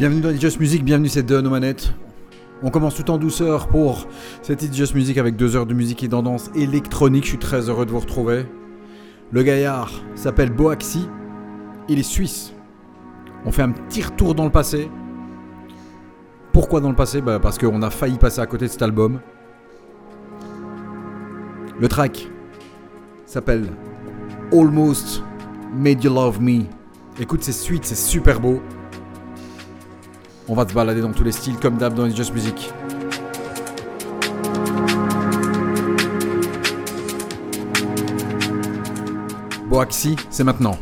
Bienvenue dans It's Just Music, bienvenue c'est Don aux manettes. On commence tout en douceur pour cette It's Just Music avec deux heures de musique et tendance électronique. Je suis très heureux de vous retrouver. Le gaillard s'appelle Boaxi. Il est suisse. On fait un petit retour dans le passé. Pourquoi dans le passé? Bah Parce qu'on a failli passer à côté de cet album. Le track s'appelle Almost Made You Love Me. Écoute, c'est suite, c'est super beau. On va se balader dans tous les styles comme d'hab dans It's Just Music. Boaxi, c'est maintenant.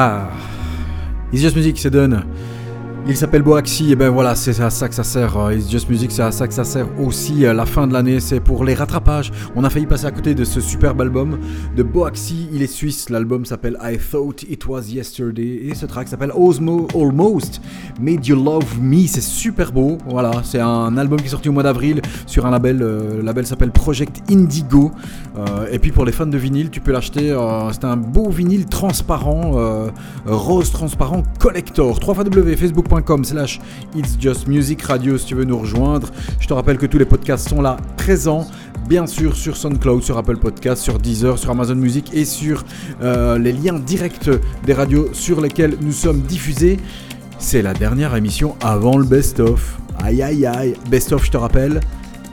Ah, Just Music, c'est done. Il s'appelle Boaxi, et ben voilà, c'est à ça que ça sert. euh, It's Just Music, c'est à ça que ça sert aussi. euh, La fin de l'année, c'est pour les rattrapages. On a failli passer à côté de ce superbe album de Boaxi. Il est suisse. L'album s'appelle I Thought It Was Yesterday. Et ce track s'appelle Osmo Almost Made You Love Me. C'est super beau. Voilà, c'est un album qui est sorti au mois d'avril sur un label. euh, le label s'appelle Project Indigo. Et puis pour les fans de vinyle, tu peux l'acheter. c'est un beau vinyle transparent, rose transparent collector. www.facebook.com slash It's Just Music Radio si tu veux nous rejoindre. Je te rappelle que tous les podcasts sont là présents. Bien sûr sur SoundCloud, sur Apple Podcasts, sur Deezer, sur Amazon Music et sur euh, les liens directs des radios sur lesquels nous sommes diffusés. C'est la dernière émission avant le best-of. Aïe aïe aïe. Best-of, je te rappelle,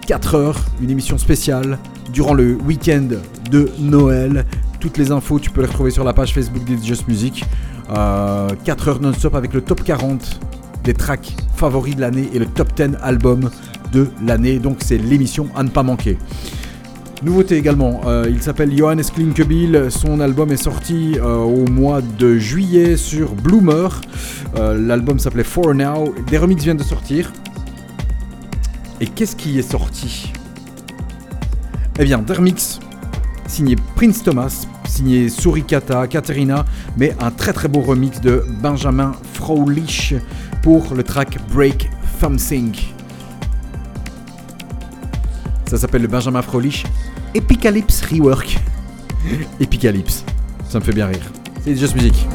4 heures, une émission spéciale durant le week-end de Noël. Toutes les infos, tu peux les retrouver sur la page Facebook d'It's Just Music. Euh, 4 heures non-stop avec le top 40 des tracks favoris de l'année et le top 10 album de l'année. Donc c'est l'émission à ne pas manquer. Nouveauté également, euh, il s'appelle Johannes Klinkebiel, son album est sorti euh, au mois de juillet sur Bloomer, Euh, l'album s'appelait For Now, des remixes viennent de sortir. Et qu'est-ce qui est sorti? Eh bien, des remixes signé Prince Thomas, signé Surikata, Katerina, mais un très très beau remix de Benjamin Fraulich pour le track Break Something. Ça s'appelle le Benjamin Fraulich Epicalypse Rework. Epicalypse, ça me fait bien rire. C'est Just Music.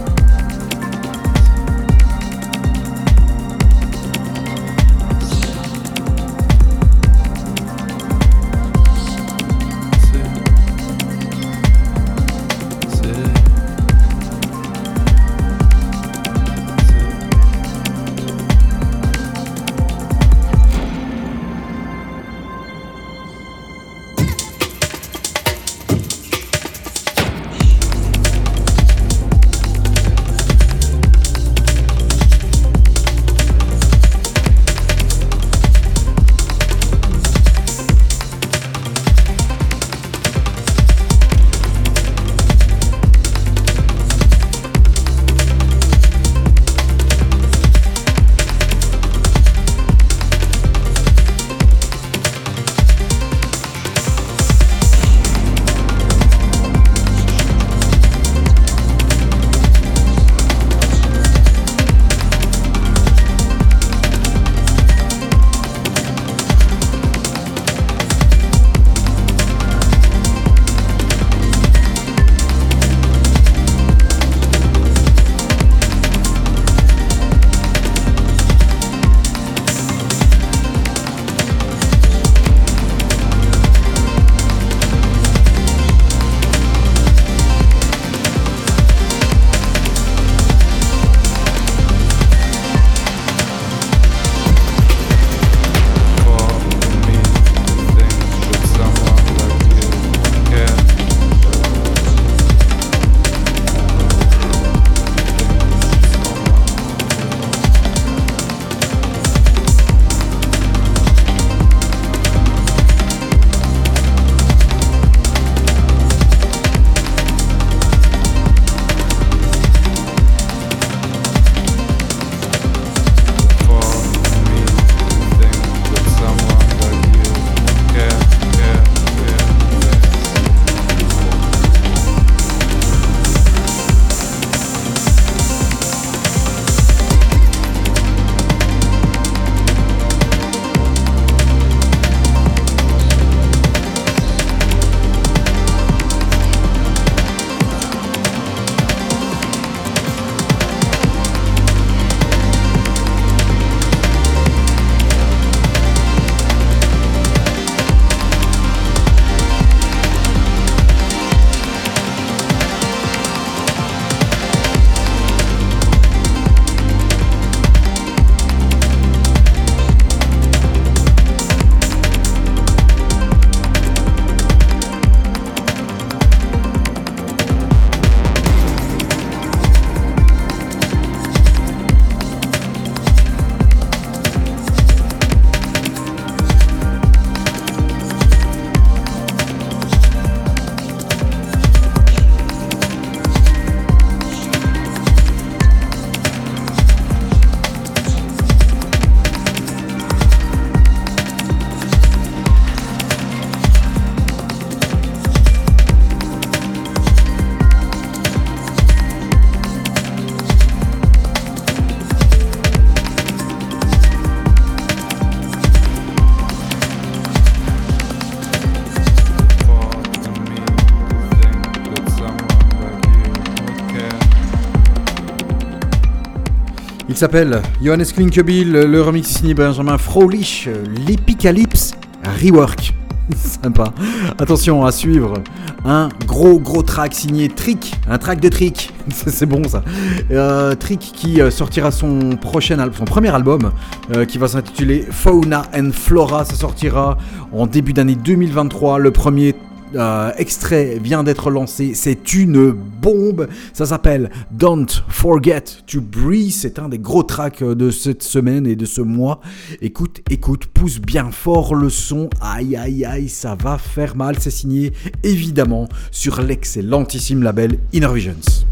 S'appelle Johannes Klinkebil, le remix signé Benjamin Frolich, l'Epicalypse Rework. Sympa. Attention à suivre un gros gros track signé Trick, un track de Trick. C'est bon ça. Euh, Trick qui euh, sortira son prochain son premier album, euh, qui va s'intituler Fauna and Flora. Ça sortira en début d'année 2023. Le premier euh, extrait vient d'être lancé. C'est une bombe. Ça s'appelle Don't Forget to Breathe. C'est un des gros tracks de cette semaine et de ce mois. Écoute, écoute, pousse bien fort le son. Aïe, aïe, aïe, ça va faire mal. C'est signé évidemment sur l'excellentissime label Inner Visions.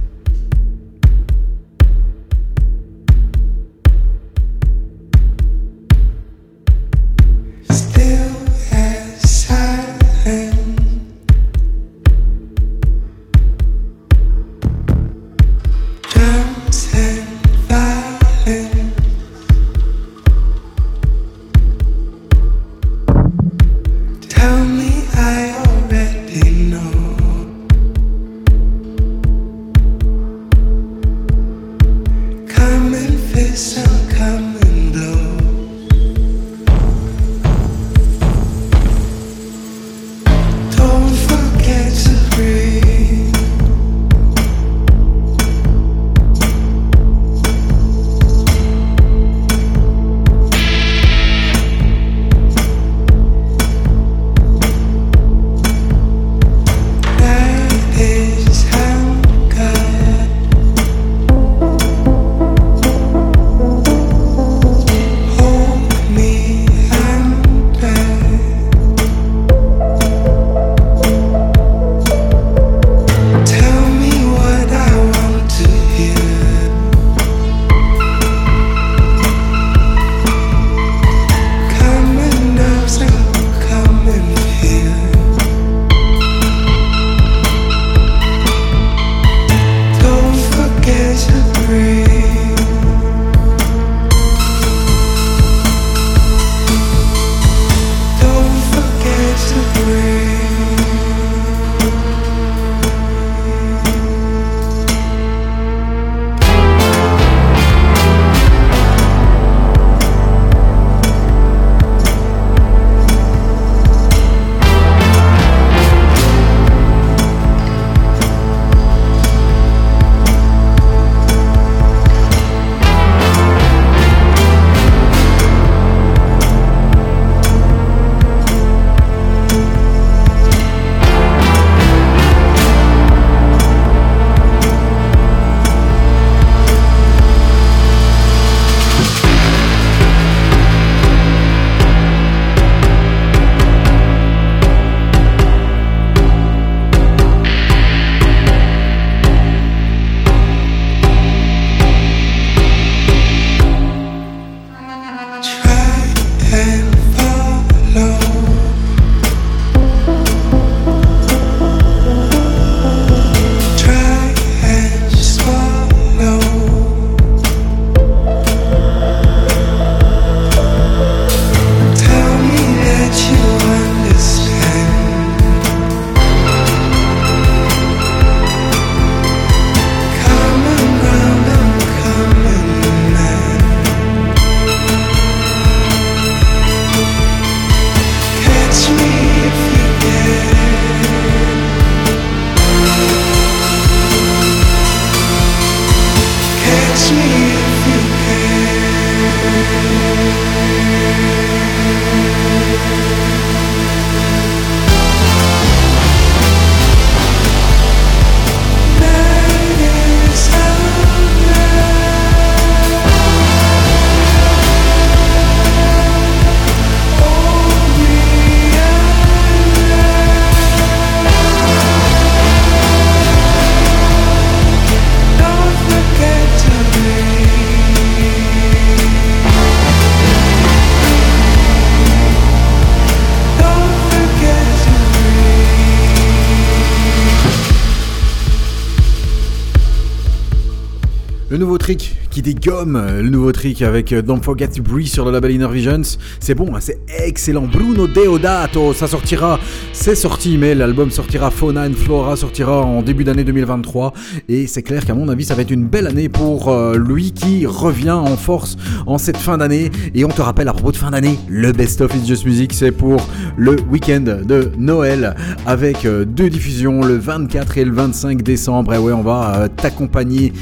Qui dégomme le nouveau trick avec euh, Don't Forget to Breathe sur le label Inner Visions. C'est bon, hein, c'est excellent. Bruno Deodato, ça sortira, c'est sorti, mais l'album sortira, Fauna and Flora sortira en début d'année 2023. Et c'est clair qu'à mon avis, ça va être une belle année pour euh, lui qui revient en force en cette fin d'année. Et on te rappelle à propos de fin d'année, le Best of It's Just Music, c'est pour le week-end de Noël avec euh, deux diffusions le 24 et le 25 décembre. Et ouais, on va t'accompagner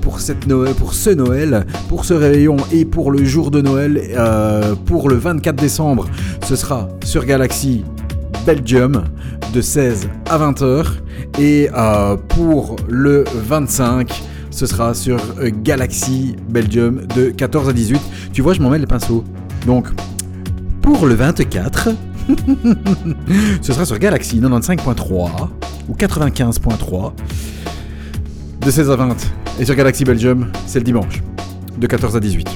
pour, cette Noël, pour ce Noël, pour ce réveillon et pour le jour de Noël, euh, pour le 24 décembre, ce sera sur Galaxy Belgium de 16 à 20h. Et euh, pour le 25, ce sera sur euh, Galaxy Belgium de 14 à 18. Tu vois, je m'en mets les pinceaux. Donc, pour le 24, ce sera sur Galaxy 95.3 ou 95.3 de 16 à 20. Et sur Galaxy Belgium, c'est le dimanche de 14 à 18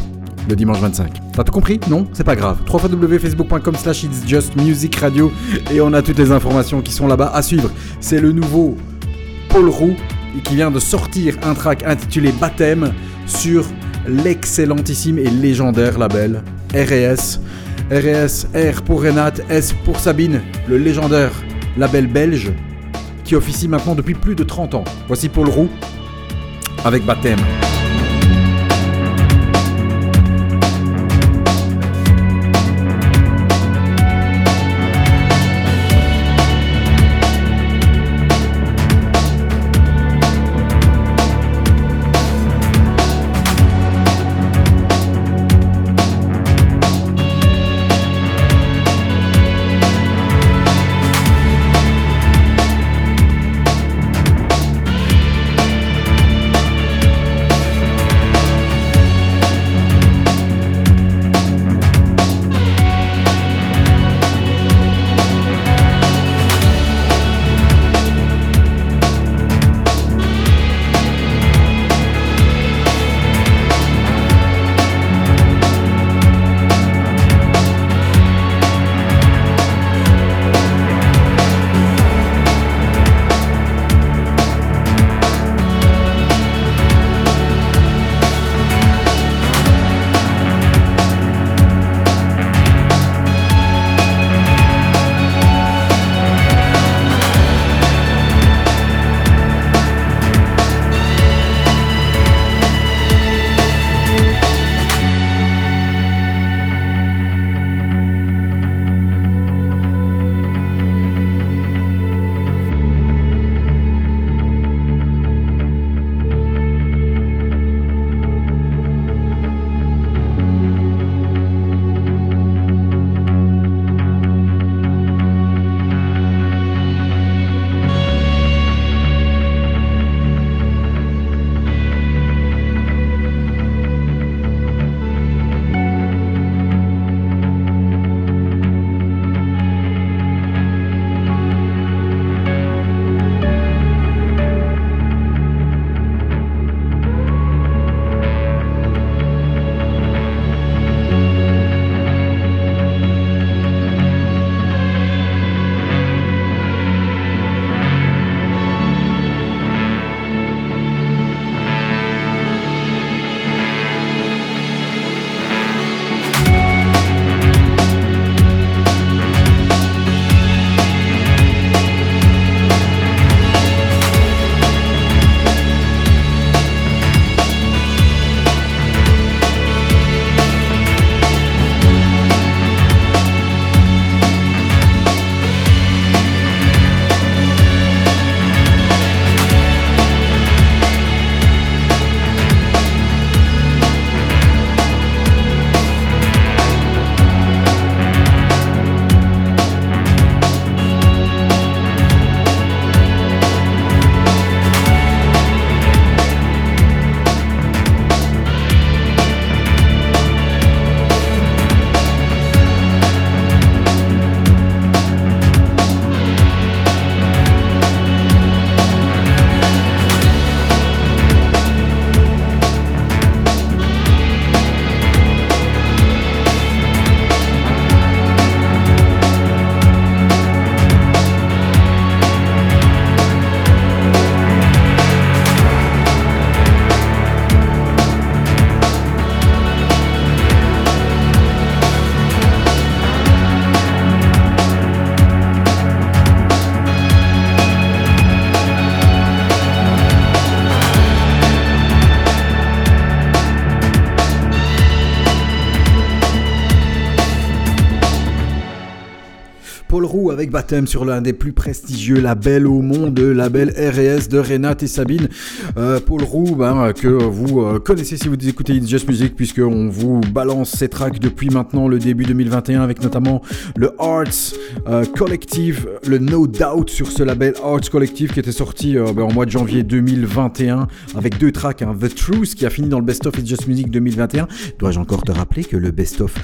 le dimanche 25. T'as tout compris? Non? C'est pas grave. www.facebook.com slash it's just music radio et on a toutes les informations qui sont là-bas à suivre. C'est le nouveau Paul Roux qui vient de sortir un track intitulé Baptême sur l'excellentissime et légendaire label RS. RS, R pour Renate, S pour Sabine, le légendaire label belge qui officie maintenant depuis plus de 30 ans. Voici Paul Roux avec Baptême. Roux avec Baptême sur l'un des plus prestigieux labels au monde, label R&S de Renate et Sabine. Euh, Paul Roux, ben, que vous euh, connaissez si vous écoutez It's Just Music, puisqu'on vous balance ces tracks depuis maintenant le début 2021, avec notamment le Arts euh, Collective, le No Doubt sur ce label Arts Collective qui était sorti en mois de janvier 2021, avec deux tracks, hein, The Truth qui a fini dans le Best of It's Just Music 2021. Dois-je encore te rappeler que le Best of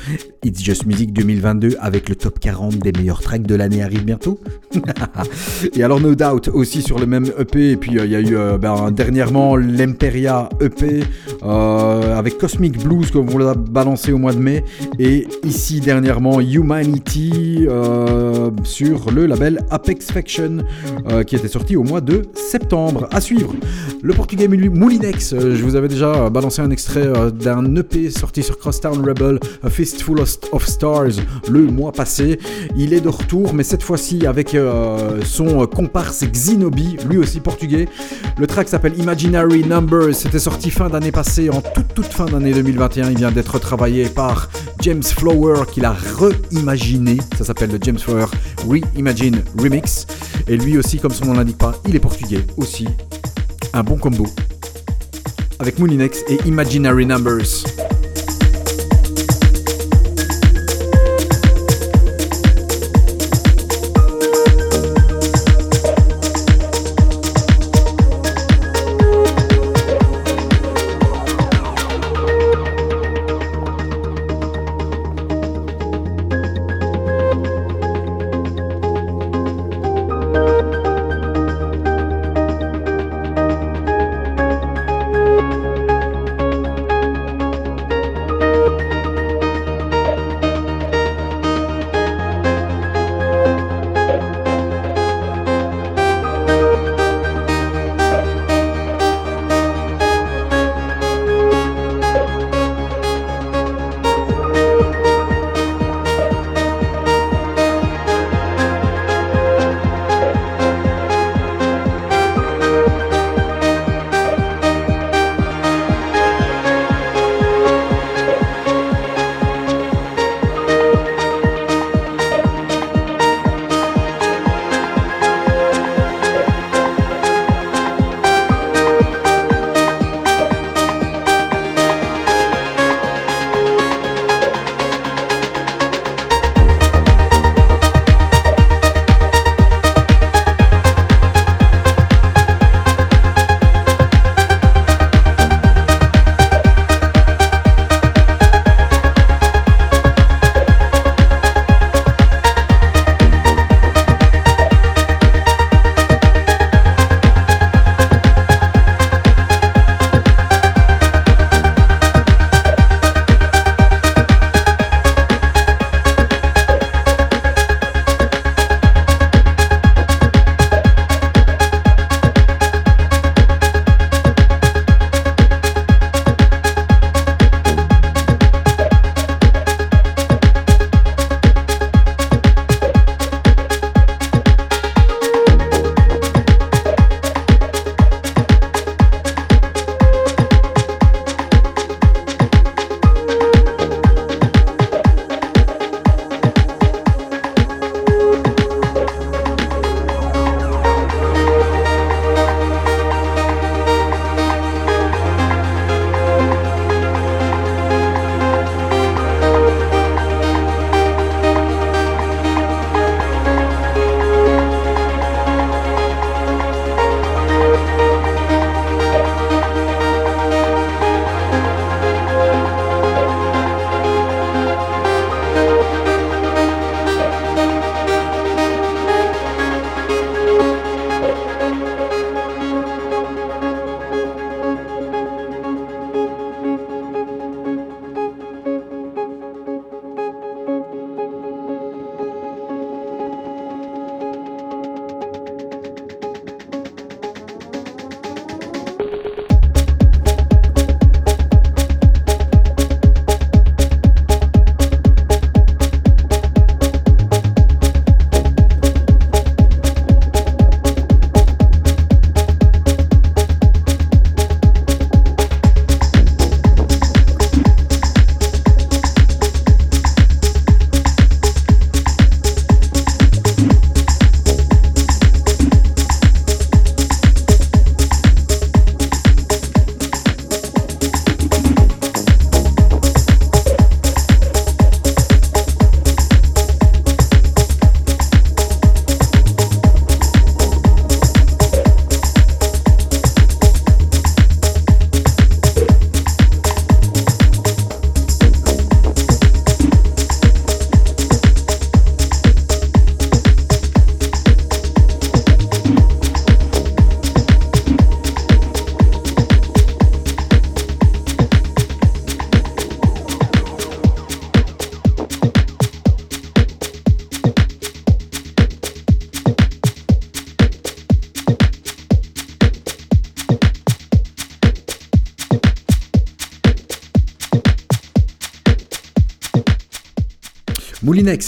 It's Just Music 2022 avec le top 40 des meilleurs tracks de l'année arrive bientôt. et alors No Doubt aussi sur le même EP. Et puis euh, il y a eu euh, ben, dernièrement l'Emperia EP euh, avec Cosmic Blues comme on l'a balancé au mois de mai. Et ici dernièrement Humanity sur le label Apex Faction qui était sorti au mois de septembre. À suivre. Le portugais Moulinex, je vous avais déjà balancé un extrait d'un EP sorti sur Crosstown Rebel, A Fistful of Stars, le mois passé. Il est de retour, mais cette fois-ci avec euh, son comparse Xinobi, lui aussi portugais. Le track s'appelle Imaginary Numbers. C'était sorti fin d'année passée, en toute toute fin d'année 2021. Il vient d'être travaillé par James Flower, qui l'a reimaginé. Ça s'appelle le James Flower Reimagine Remix. Et lui aussi, comme son nom l'indique pas, il est portugais aussi. Un bon combo. Avec Mooninex et Imaginary Numbers.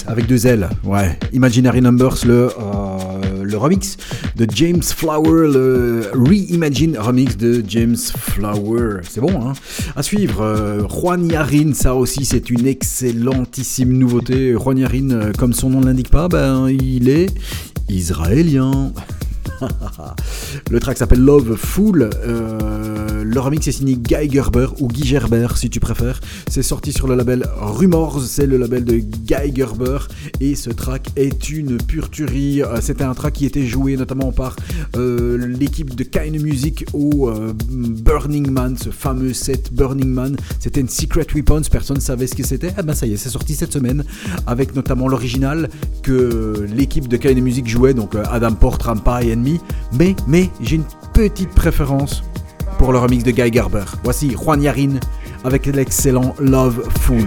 Avec deux L, ouais. Imaginary Numbers, le, euh, le remix de James Flower, le Reimagine remix de James Flower. C'est bon, hein À suivre, euh, Juan Yarin, ça aussi c'est une excellentissime nouveauté. Juan Yarin, euh, comme son nom ne l'indique pas, ben il est israélien. le track s'appelle Love Fool. Le remix est signé Guy Gerber ou Guy Gerber si tu préfères. C'est sorti sur le label Rumors, c'est le label de Guy Gerber. Et ce track est une pure tuerie. Euh, c'était un track qui était joué notamment par euh, l'équipe de Kind Music au Burning Man, ce fameux set Burning Man. C'était une Secret Weapons, personne ne savait ce que c'était. Ah ben ça y est, c'est sorti cette semaine avec notamment l'original que l'équipe de Kind Music jouait, donc Adam Port, Rampa et mais, mais j'ai une petite préférence pour le remix de Guy Garber. Voici Juan Yarin avec l'excellent Love Fool.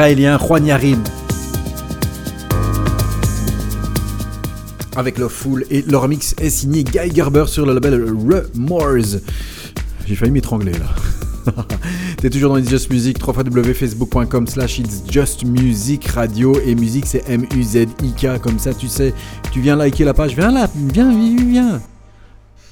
Juan Yarin. Avec leur full et leur mix est signé Guy Gerber sur le label Remorse. J'ai failli m'étrangler là. T'es toujours dans It's Just Music, www.facebook.com slash It's Just Music Radio et musique c'est M-U-Z-I-K comme ça tu sais, tu viens liker la page, viens là, viens, viens, viens.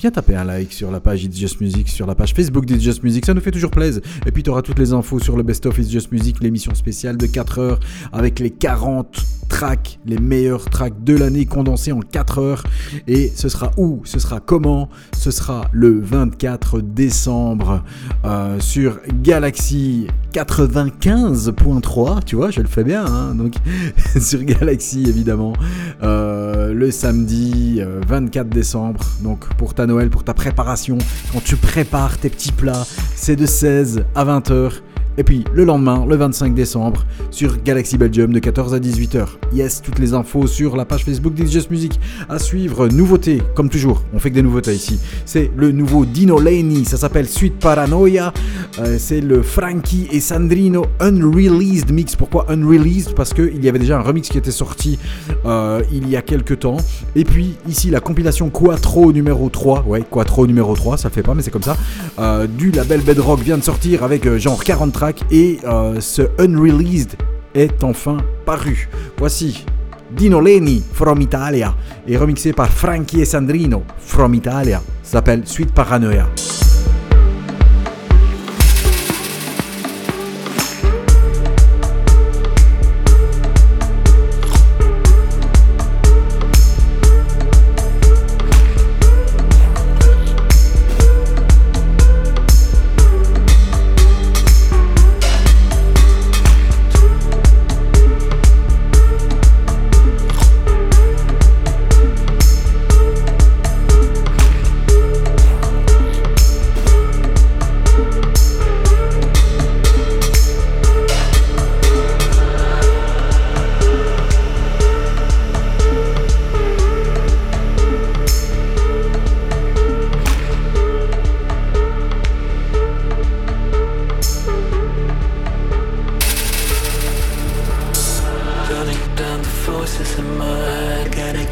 Viens taper un like sur la page It's Just Music, sur la page Facebook d'It's Just Music, ça nous fait toujours plaisir. Et puis tu auras toutes les infos sur le Best of It's Just Music, l'émission spéciale de 4 heures avec les 40 tracks, les meilleurs tracks de l'année condensés en 4 heures. Et ce sera où? Ce sera comment? Ce sera le 24 décembre euh, sur Galaxy 95.3, tu vois, je le fais bien, hein, donc sur Galaxy évidemment, euh, le samedi 24 euh, décembre, donc pour ta Noël, pour ta préparation, quand tu prépares tes petits plats, c'est de 16 à 20 heures. Et puis le lendemain, le 25 décembre, sur Galaxy Belgium de 14 à 18h. Yes, toutes les infos sur la page Facebook d'It's Music. À suivre, nouveauté, comme toujours, on fait que des nouveautés ici. C'est le nouveau Dino Laney, ça s'appelle Suite Paranoia. Euh, c'est le Frankie et Sandrino Unreleased Mix. Pourquoi Unreleased? Parce qu'il y avait déjà un remix qui était sorti euh, il y a quelques temps. Et puis ici, la compilation Quattro numéro 3. Ouais, Quattro numéro 3, ça le fait pas, mais c'est comme ça. Euh, du label Bedrock vient de sortir avec genre 40 tracks et euh, ce Unreleased est enfin paru. Voici Dino Leni from Italia et remixé par Frankie et Sandrino from Italia. S'appelle Suite Paranoia.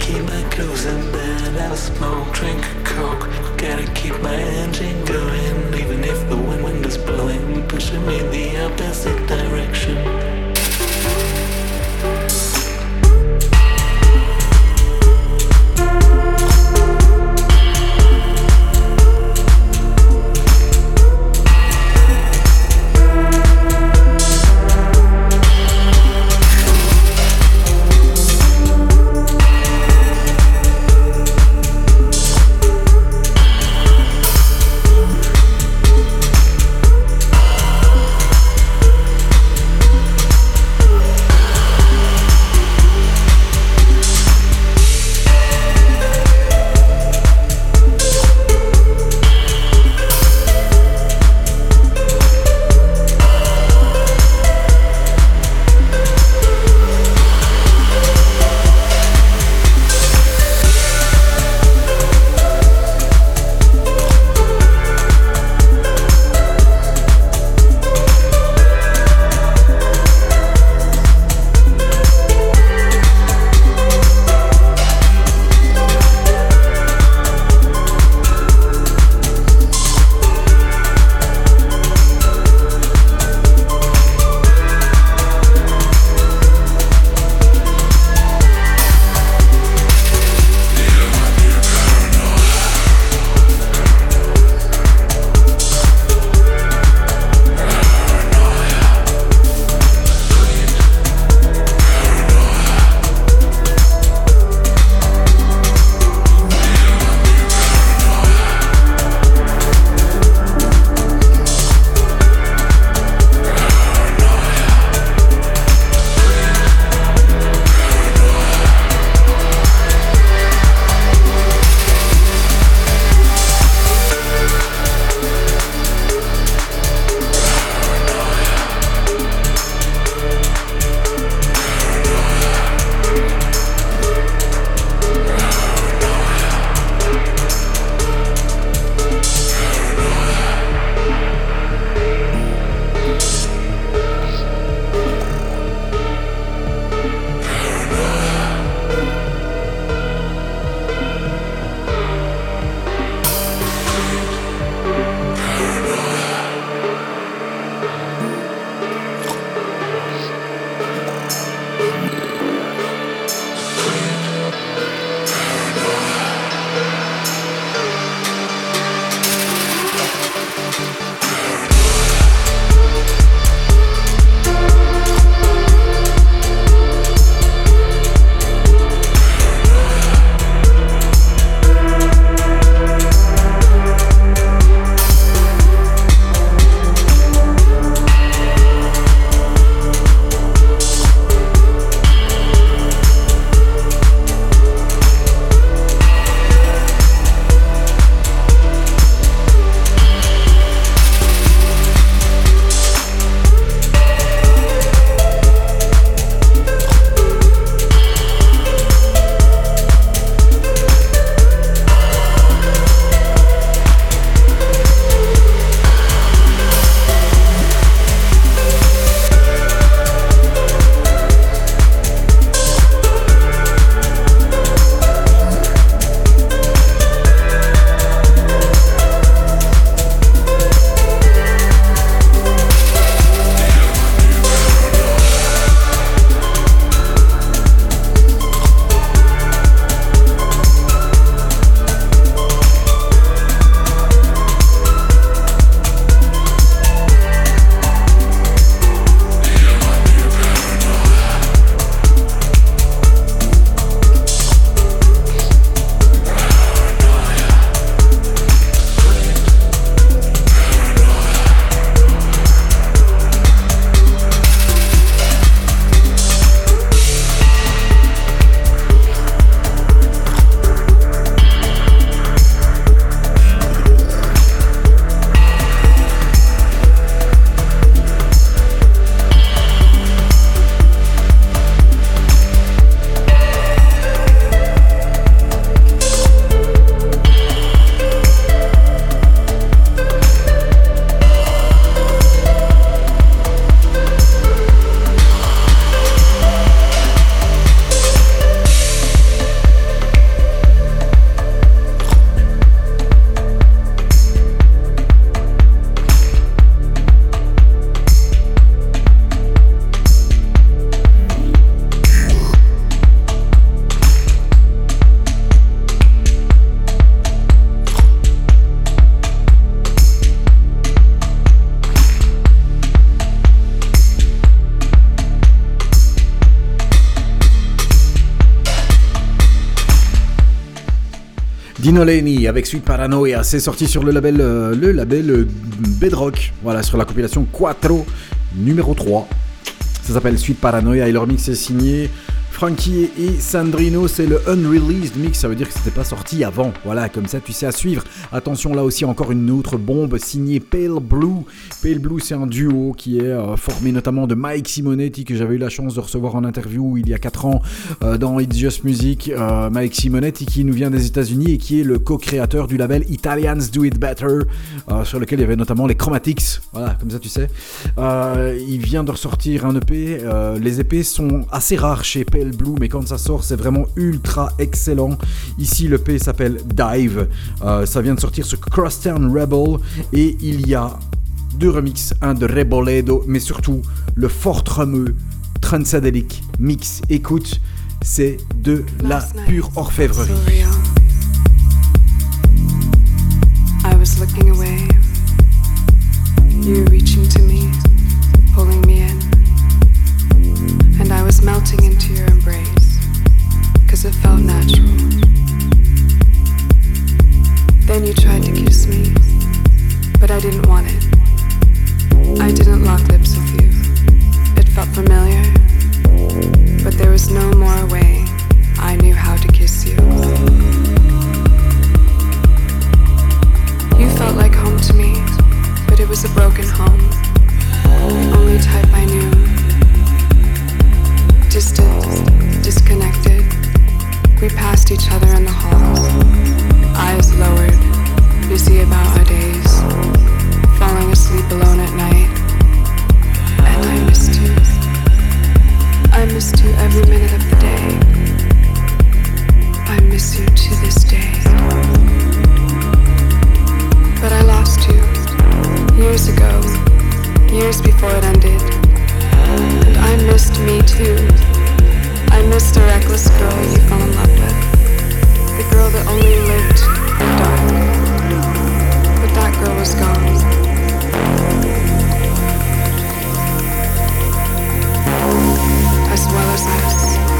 keep my clothes in bed, I'll smoke, drink a coke. Gotta keep my engine going, even if the wind is blowing, pushing me the opposite direction. Avec Sweet Paranoia, c'est sorti sur le label, euh, le label euh, Bedrock, voilà, sur la compilation Quattro numéro 3. Ça s'appelle Sweet Paranoia et leur mix est signé Frankie et Sandrino, c'est le unreleased mix, ça veut dire que c'était pas sorti avant. Voilà, comme ça tu sais à suivre. Attention là aussi encore une autre bombe signée Pale Blue. Pale Blue c'est un duo qui est euh, formé notamment de Mike Simonetti que j'avais eu la chance de recevoir en interview il y a 4 ans euh, dans It's Just Music. Euh, Mike Simonetti qui nous vient des États-Unis et qui est le co-créateur du label Italians Do It Better sur lequel il y avait notamment les Chromatics. Voilà, comme ça tu sais. il vient de ressortir un EP. les EP sont assez rares chez Pale Blue, mais quand ça sort, c'est vraiment ultra excellent. Ici, le P s'appelle Dive. Ça vient de sortir sur Crosstown Rebel et il y a deux remixes, un de Reboledo, mais surtout le fort tremeux Transadelic mix. Écoute, c'est de la pure orfèvrerie. I was looking away. You years before it ended. And I missed me too. I missed the reckless girl you fell in love with. The girl that only lived in the dark. But that girl was gone. As well as us.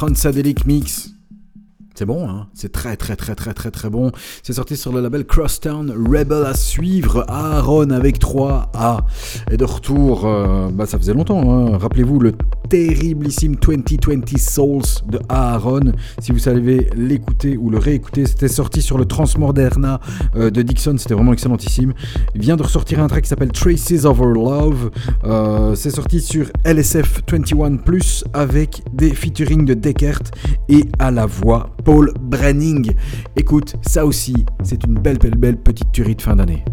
Transadelic Mix. C'est bon, hein c'est très très très très très très bon. C'est sorti sur le label Crosstown Rebel à suivre. Aaron avec 3 A. Et de retour, euh, bah ça faisait longtemps. Hein. Rappelez-vous le terriblissime 2020 Souls de Aaron. Si vous savez l'écouter ou le réécouter, c'était sorti sur le Transmoderna euh, de Dixon. C'était vraiment excellentissime. Il vient de ressortir un track qui s'appelle Traces of Our Love. Euh, c'est sorti sur LSF 21 Plus avec des featuring de Deckert et à la voix Paul Brenning. Écoute, ça aussi, c'est une belle, belle, belle petite tuerie de fin d'année.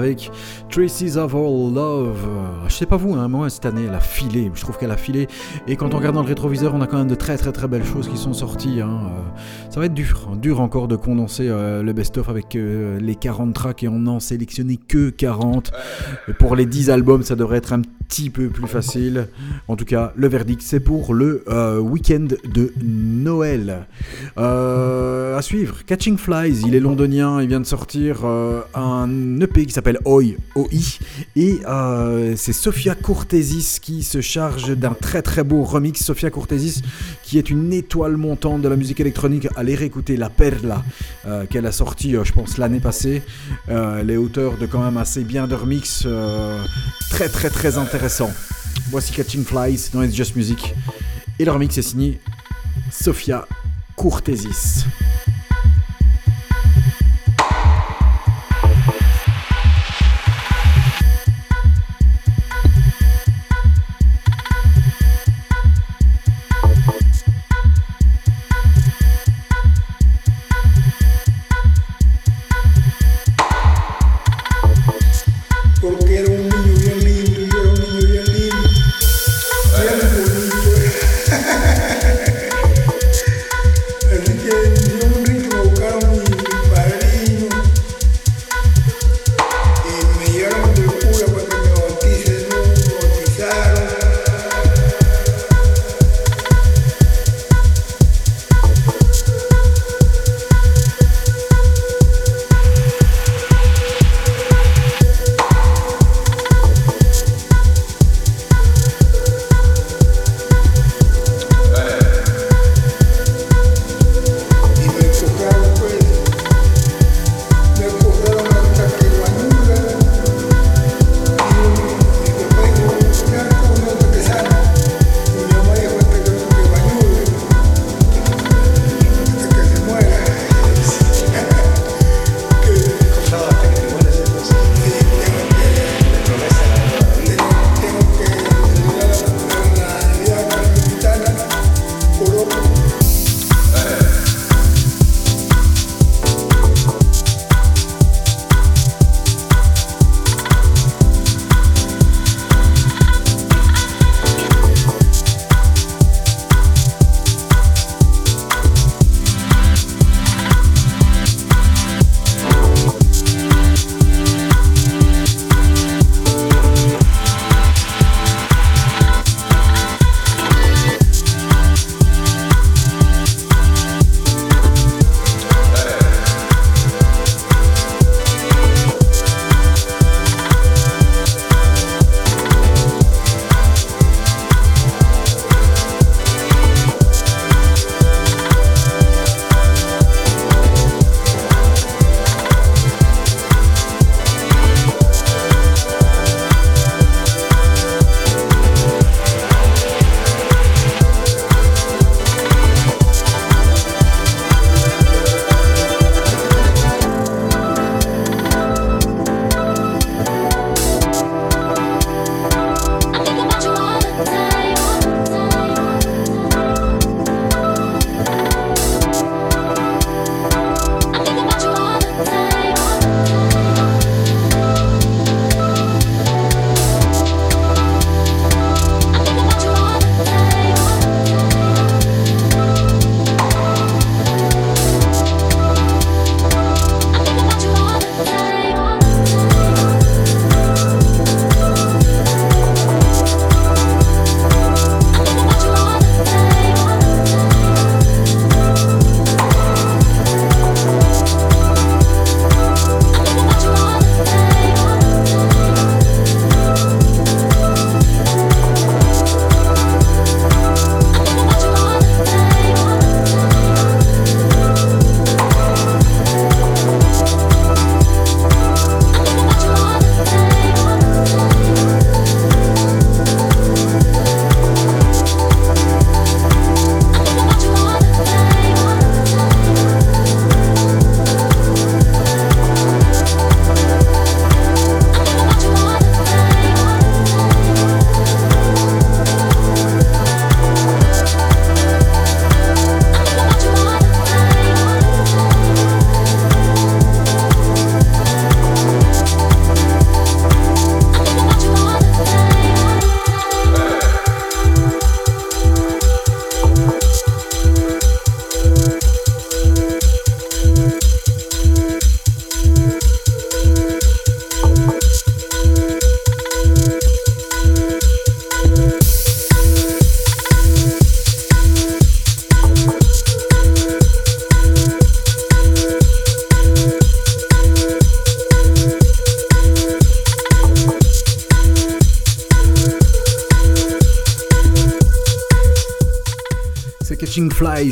Avec Traces of All Love. Je sais pas vous, hein, moi cette année elle a filé, je trouve qu'elle a filé. Et quand on regarde dans le rétroviseur, on a quand même de très très très belles choses qui sont sorties. Hein. Euh, ça va être dur, hein, dur encore de condenser euh, le best-of avec euh, les 40 tracks et on n'en sélectionné que 40. Et pour les 10 albums, ça devrait être un petit peu plus facile. En tout cas, le verdict c'est pour le week-end de Noël. à suivre, Catching Flies, il est londonien, il vient de sortir un EP qui s'appelle Oi, OI, et c'est Sophia Courtesis qui se charge d'un très très beau remix. Sophia Courtesis qui est une étoile montante de la musique électronique. Allez réécouter La Perla euh, qu'elle a sorti, euh, je pense, l'année passée. Euh, les auteurs de quand même assez bien de remix. très très très intéressant. Voici Catching Flies dans It's Just Music. Et le remix est signé Sophia Courtesis.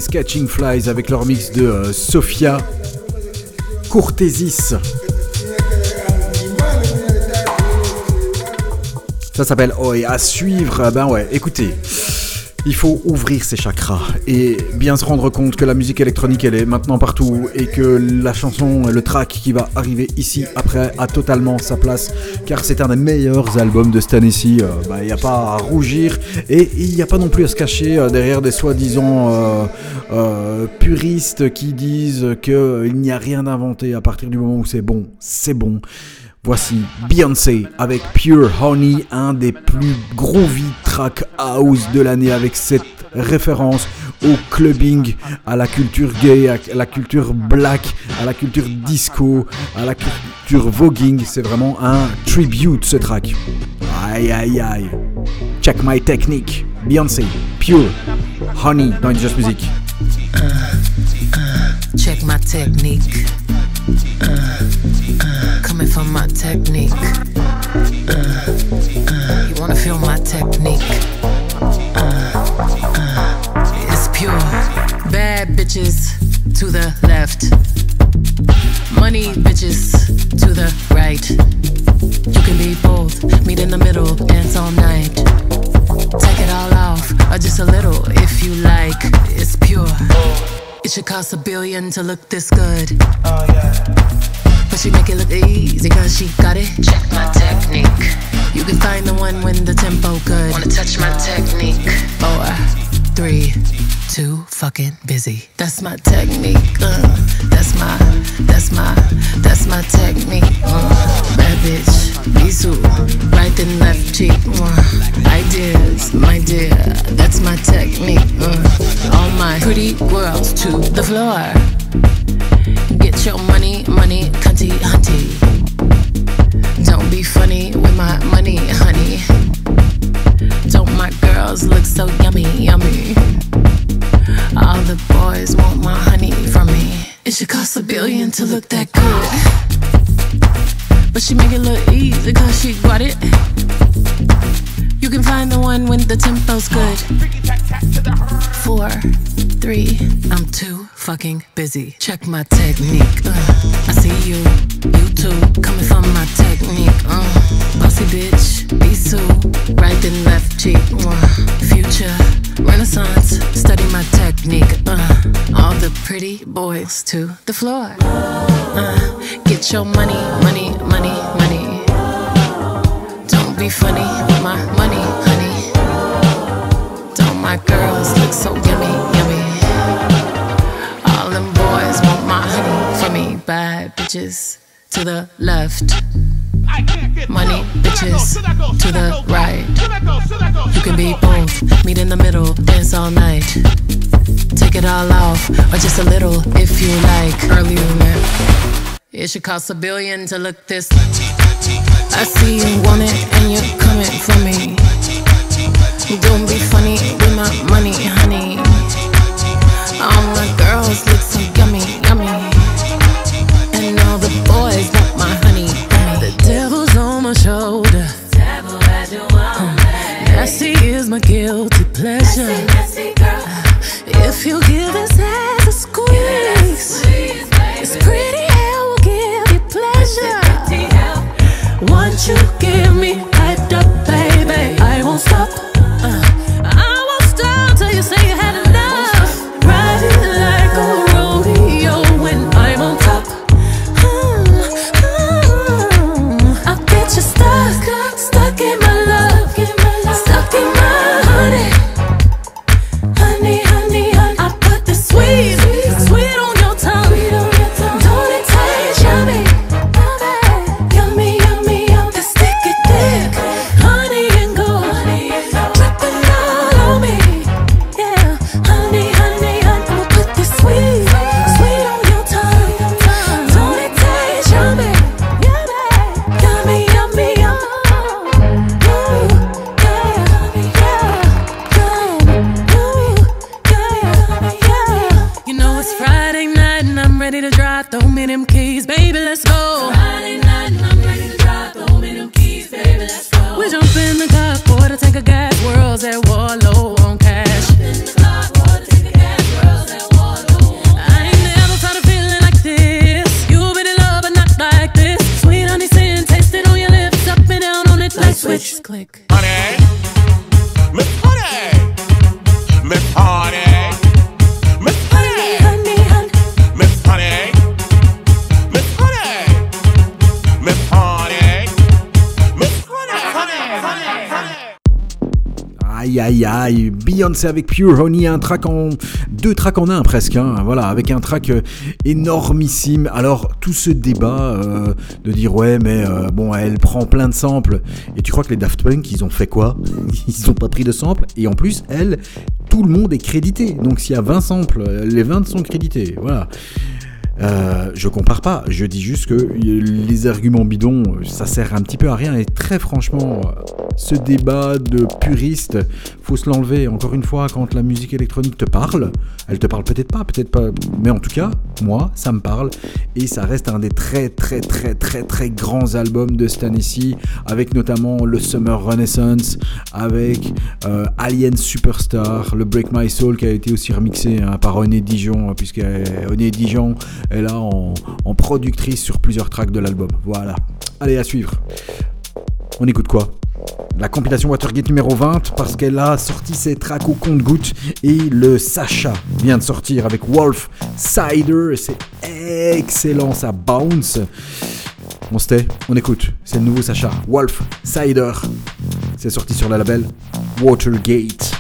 Catching Flies avec leur mix de euh, Sophia Courtesis. Ça s'appelle Oh et à suivre. Ben ouais, écoutez. Il faut ouvrir ses chakras et bien se rendre compte que la musique électronique elle est maintenant partout et que la chanson, le track qui va arriver ici après a totalement sa place car c'est un des meilleurs albums de Stan ici. Il n'y a pas à rougir et il n'y a pas non plus à se cacher euh, derrière des soi-disant euh, puristes qui disent qu'il n'y a rien inventé à partir du moment où c'est bon, c'est bon. Voici Beyoncé avec Pure Honey, un des plus groovy track house de l'année avec cette référence au clubbing, à la culture gay, à la culture black, à la culture disco, à la culture voguing. C'est vraiment un tribute ce track. Aïe aïe aïe. Check my technique. Beyoncé, Pure Honey dans Just Music. Uh, uh, check my technique. Uh, coming from my technique. you wanna feel my technique? it's pure. Bad bitches to the left. Money bitches to the right. You can be both, meet in the middle, dance all night. Take it all off, or just a little if you like. It's pure. It should cost a billion to look this good. Oh, yeah. But she make it look easy cause she got it. Check my technique. You can find the one when the tempo good. Wanna touch my technique? Four, three, too fucking busy. That's my technique. Uh, that's my, that's my, that's my technique. Uh, bad bitch, Bisou, right and left cheek. Uh, ideas, my dear, that's my technique. Uh, all my pretty girls to the floor. Get your money, money, cunty, hunty. Don't be funny with my money, honey. My girls look so yummy, yummy? All the boys want my honey from me. It should cost a billion to look that good. But she make it look easy cause she got it. You can find the one when the tempo's good. Four, three, I'm too fucking busy. Check my technique. Uh, I see you, you too, coming from my technique. Uh, bossy bitch, be so right and left cheek. Uh, future, renaissance, study my technique. Uh, all the pretty boys to the floor. Uh, get your money, money, money, money. Don't be funny with my money, honey. Don't my girls look so yummy, me. Bad bitches to the left. Money bitches to the right. You can be both, meet in the middle, dance all night. Take it all off, or just a little if you like. Early it. It should cost a billion to look this. I see you want it and you're coming for me. Don't be funny with my money, let's go. Friday night and I'm ready to drive. Throw me them keys, baby, let's go. We jump in the car, quarter tank of gas, world's at war, low on cash. Jump in the car, gas, world's at war, low on cash. I ain't never felt a feeling like this. You've been in love, but not like this. Sweet honey sin, taste it on your lips, up and down on it, light, light switch. switch. Click. Aïe aïe, Beyoncé avec Pure Honey, un track en deux tracks en un presque, hein, voilà, avec un track euh, énormissime. Alors tout ce débat euh, de dire ouais mais euh, bon elle prend plein de samples et tu crois que les Daft Punk ils ont fait quoi? Ils ont pas pris de samples et en plus elle tout le monde est crédité. Donc s'il y a 20 samples, les 20 sont crédités. Voilà. Euh, je compare pas, je dis juste que les arguments bidons, ça sert un petit peu à rien. Et très franchement, ce débat de puriste, faut se l'enlever. Encore une fois, quand la musique électronique te parle, elle te parle peut-être pas, peut-être pas, mais en tout cas, moi, ça me parle. Et ça reste un des très, très, très, très, très grands albums de Stanissi, avec notamment le Summer Renaissance, avec euh, Alien Superstar, le Break My Soul qui a été aussi remixé hein, par Oné Dijon, puisque Oné Dijon est là en, productrice sur plusieurs tracks de l'album. Voilà. Allez, à suivre. On écoute quoi? La compilation Watergate numéro 20 parce qu'elle a sorti ses tracks au compte-gouttes et le Sacha vient de sortir avec Wolf Sider. C'est excellent, ça bounce. On se tait, on écoute. C'est le nouveau Sacha, Wolf Sider. C'est sorti sur le label Watergate.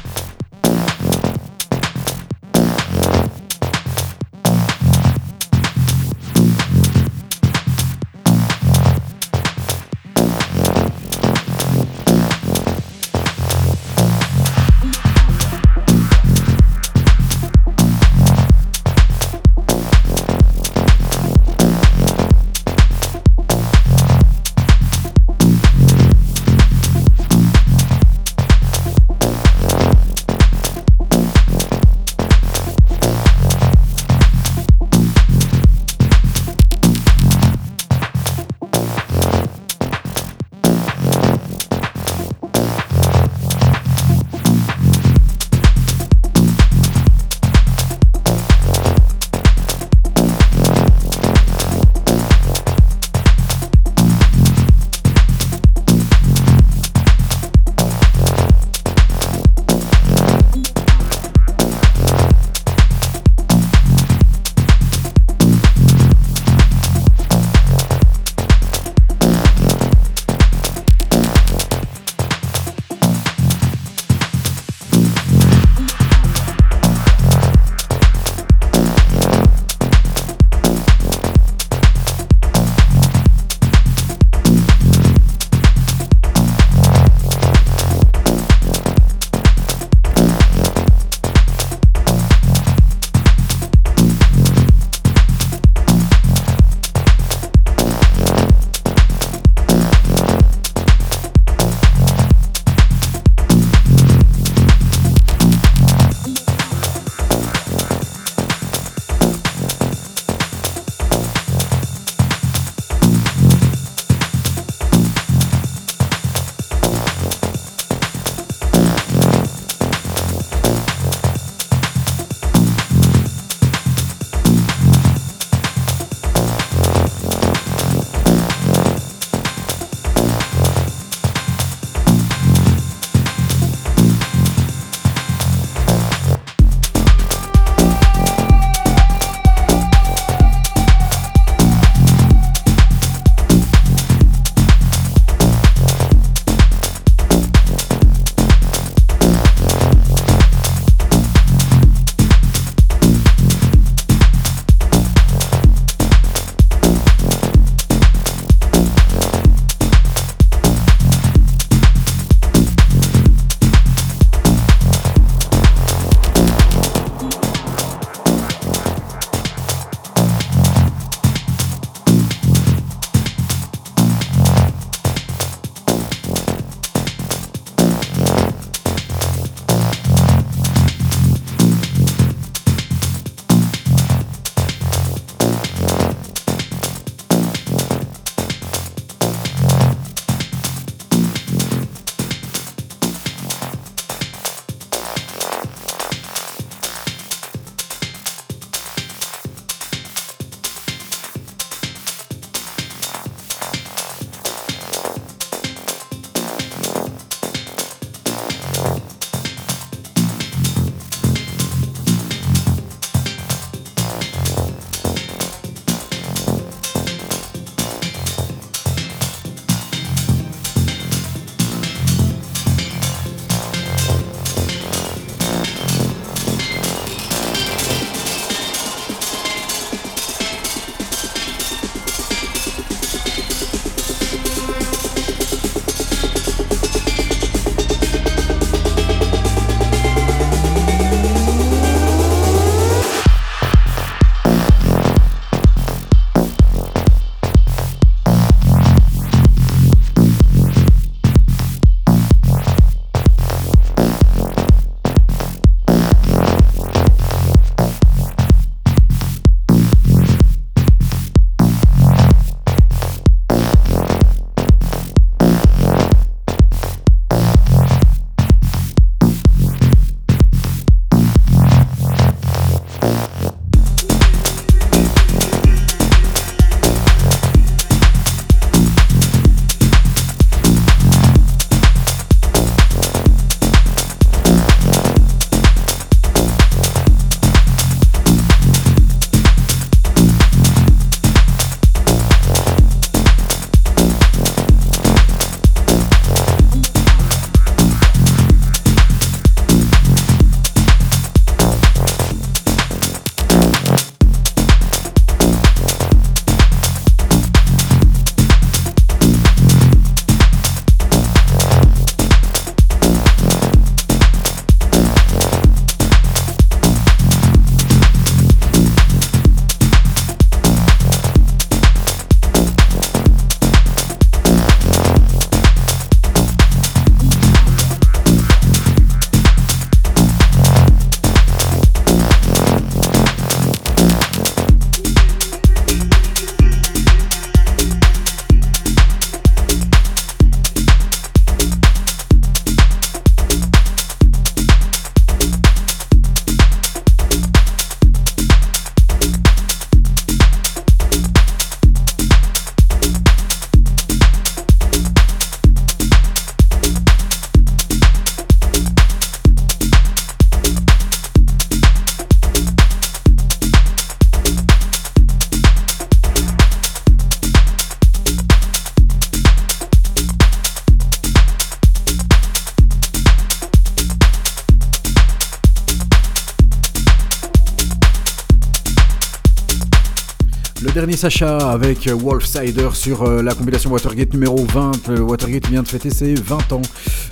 Dernier Sacha avec Wolf Sider sur euh, la compilation Watergate numéro 20. Watergate vient de fêter ses 20 ans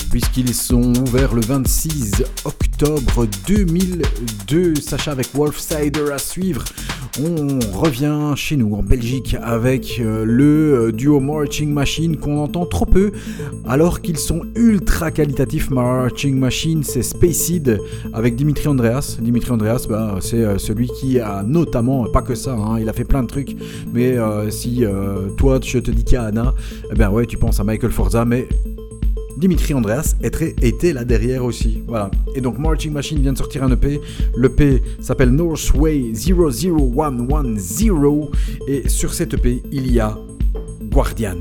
puisqu'ils sont ouverts le 26 octobre 2002. Sacha avec Wolf Sider à suivre. On revient chez nous en Belgique avec euh, le euh, duo Marching Machine qu'on entend trop peu alors qu'ils sont ultra qualitatifs. Marching Machine, c'est Spaced avec Dimitri Andreas. Dimitri Andreas, bah, c'est euh, celui qui a notamment, pas que ça, hein, il a fait plein de trucs, mais si toi je te dis qu'il y a Anna, eh ben ouais, tu penses à Michael Forza, mais Dimitri Andreas était là derrière aussi. Voilà. Et donc Marching Machine vient de sortir un EP. L'EP s'appelle Northway 00110. Et sur cet EP, il y a Guardian.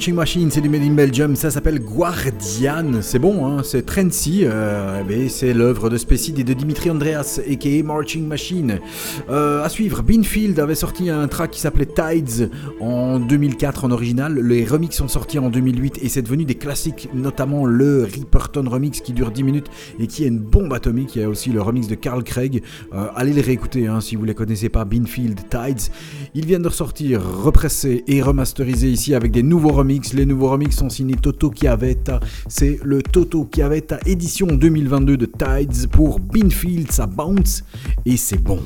Marching Machine, c'est du Made in Belgium, ça s'appelle Guardian, c'est bon, hein, c'est Trency, euh, c'est l'œuvre de Spacid et de Dimitri Andreas, a.k.a. Marching Machine. Euh, à suivre, Binfield avait sorti un track qui s'appelait Tides en 2004 en original, les remix sont sortis en 2008 et c'est devenu des classiques, notamment le Ripperton remix qui dure 10 minutes et qui est une bombe atomique, il y a aussi le remix de Carl Craig, euh, allez les réécouter hein, si vous ne les connaissez pas, Binfield, Tides, ils viennent de ressortir, repressés et remasterisés ici avec des nouveaux remix. Les nouveaux remix sont signés Toto Chiavetta. C'est le Toto Chiavetta édition 2022 de Tides pour Binfield. Ça bounce et c'est bon.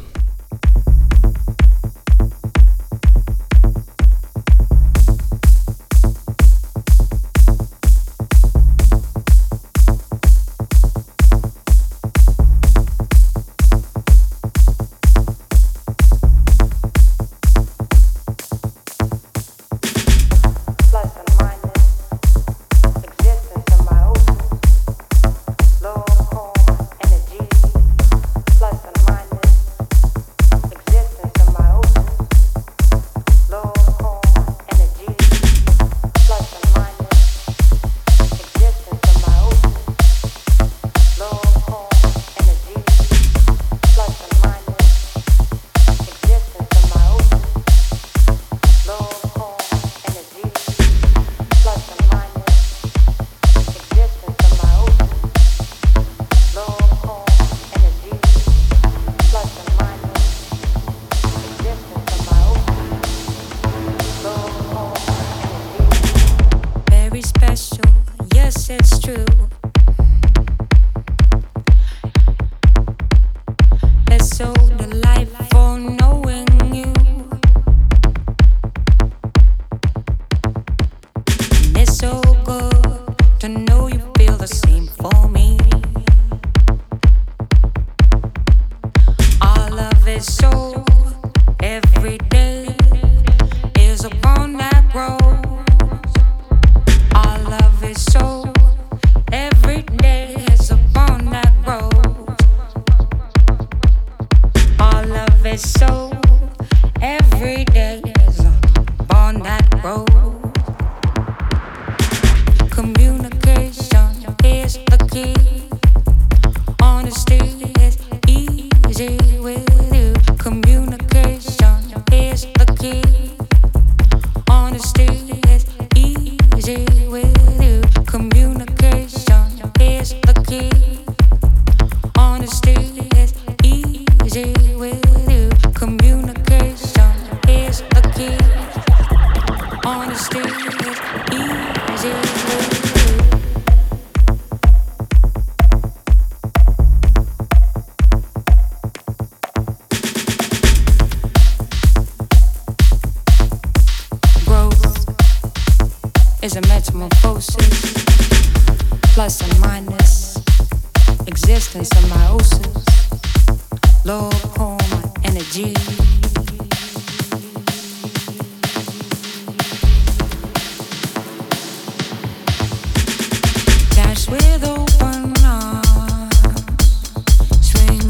Dash with open arms,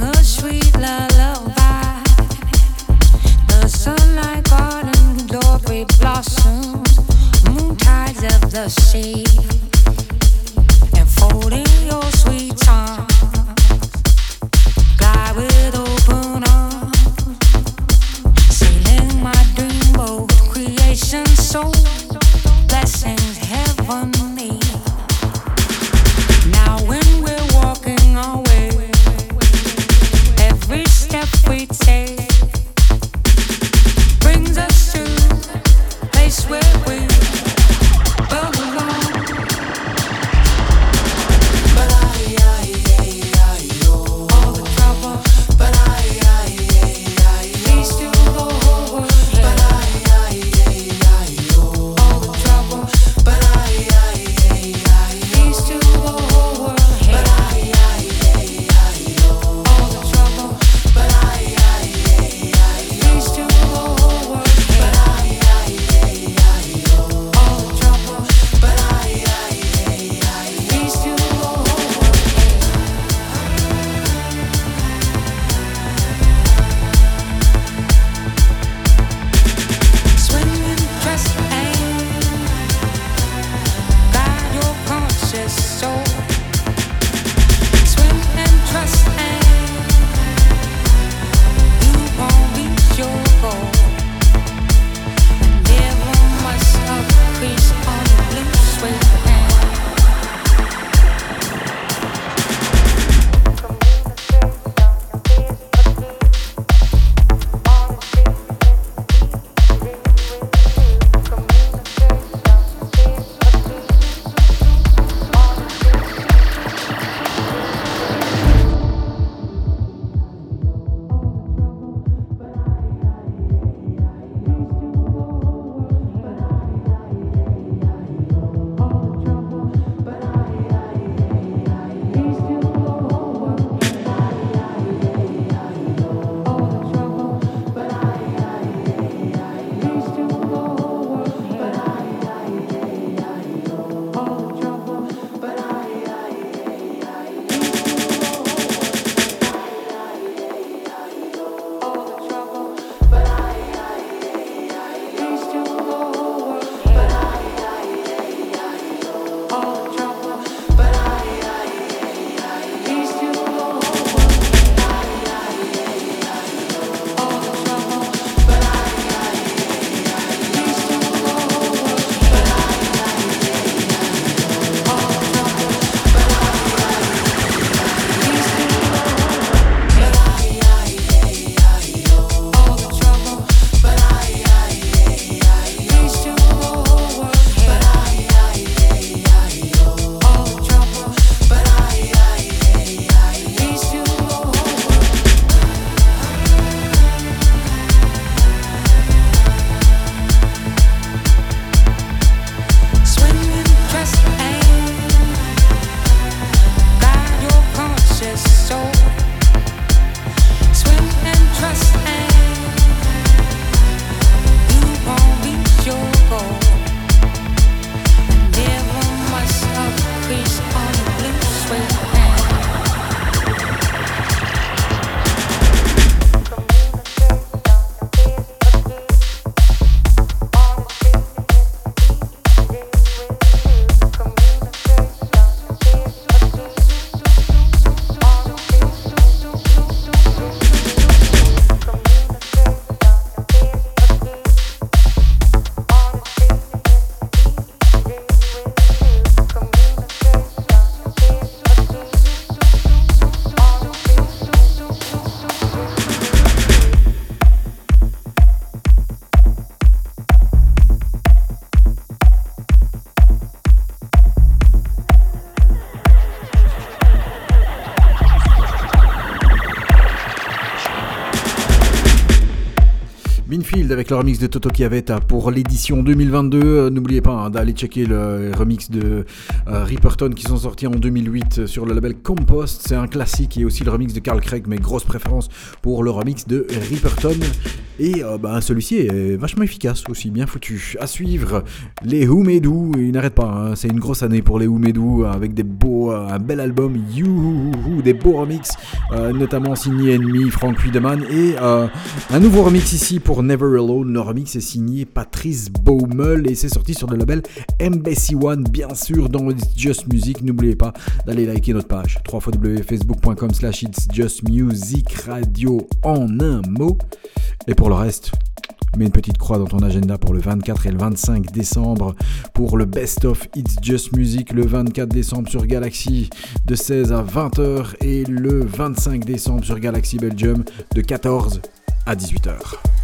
a sweet lullaby. The sunlight garden glory blossoms, moon tides of the sea, enfolding your sweet charm. With open soul. Avec le remix de Toto Chiavetta pour l'édition 2022. Euh, n'oubliez pas hein, d'aller checker le remix de euh, Ripperton qui sont sortis en 2008 sur le label Compost. C'est un classique et aussi le remix de Carl Craig, mais grosse préférence pour le remix de Ripperton. Et euh, bah, celui-ci est vachement efficace aussi, bien foutu. À suivre, les Houmedou, ils n'arrêtent pas, hein. c'est une grosse année pour les Houmedou avec des beaux, un bel album, you, des beaux remix, notamment signé Enemy, Frank Wiedemann, et un nouveau remix ici pour Never Remix est signé Patrice Baumel et c'est sorti sur le label Embassy One, bien sûr, dans It's Just Music. N'oubliez pas d'aller liker notre page, www.facebook.com slash It's Just Music Radio en un mot. Et pour le reste, mets une petite croix dans ton agenda pour le 24 et le 25 décembre pour le Best of It's Just Music le 24 décembre sur Galaxy de 16 à 20h et le 25 décembre sur Galaxy Belgium de 14 à 18h.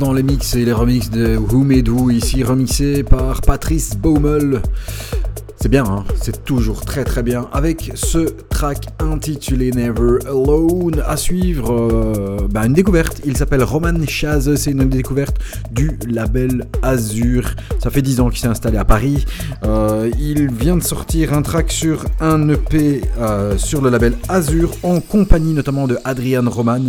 Dans les mix et les remixes de Who Made Who, ici remixé par Patrice Baumel. C'est bien, hein c'est toujours très très bien. Avec ce track intitulé Never Alone à suivre, euh, bah, une découverte. Il s'appelle Roman Chaz, c'est une découverte du label Azur. Ça fait 10 ans qu'il s'est installé à Paris. Euh, il vient de sortir un track sur un EP euh, sur le label Azur en compagnie notamment de Adrian Roman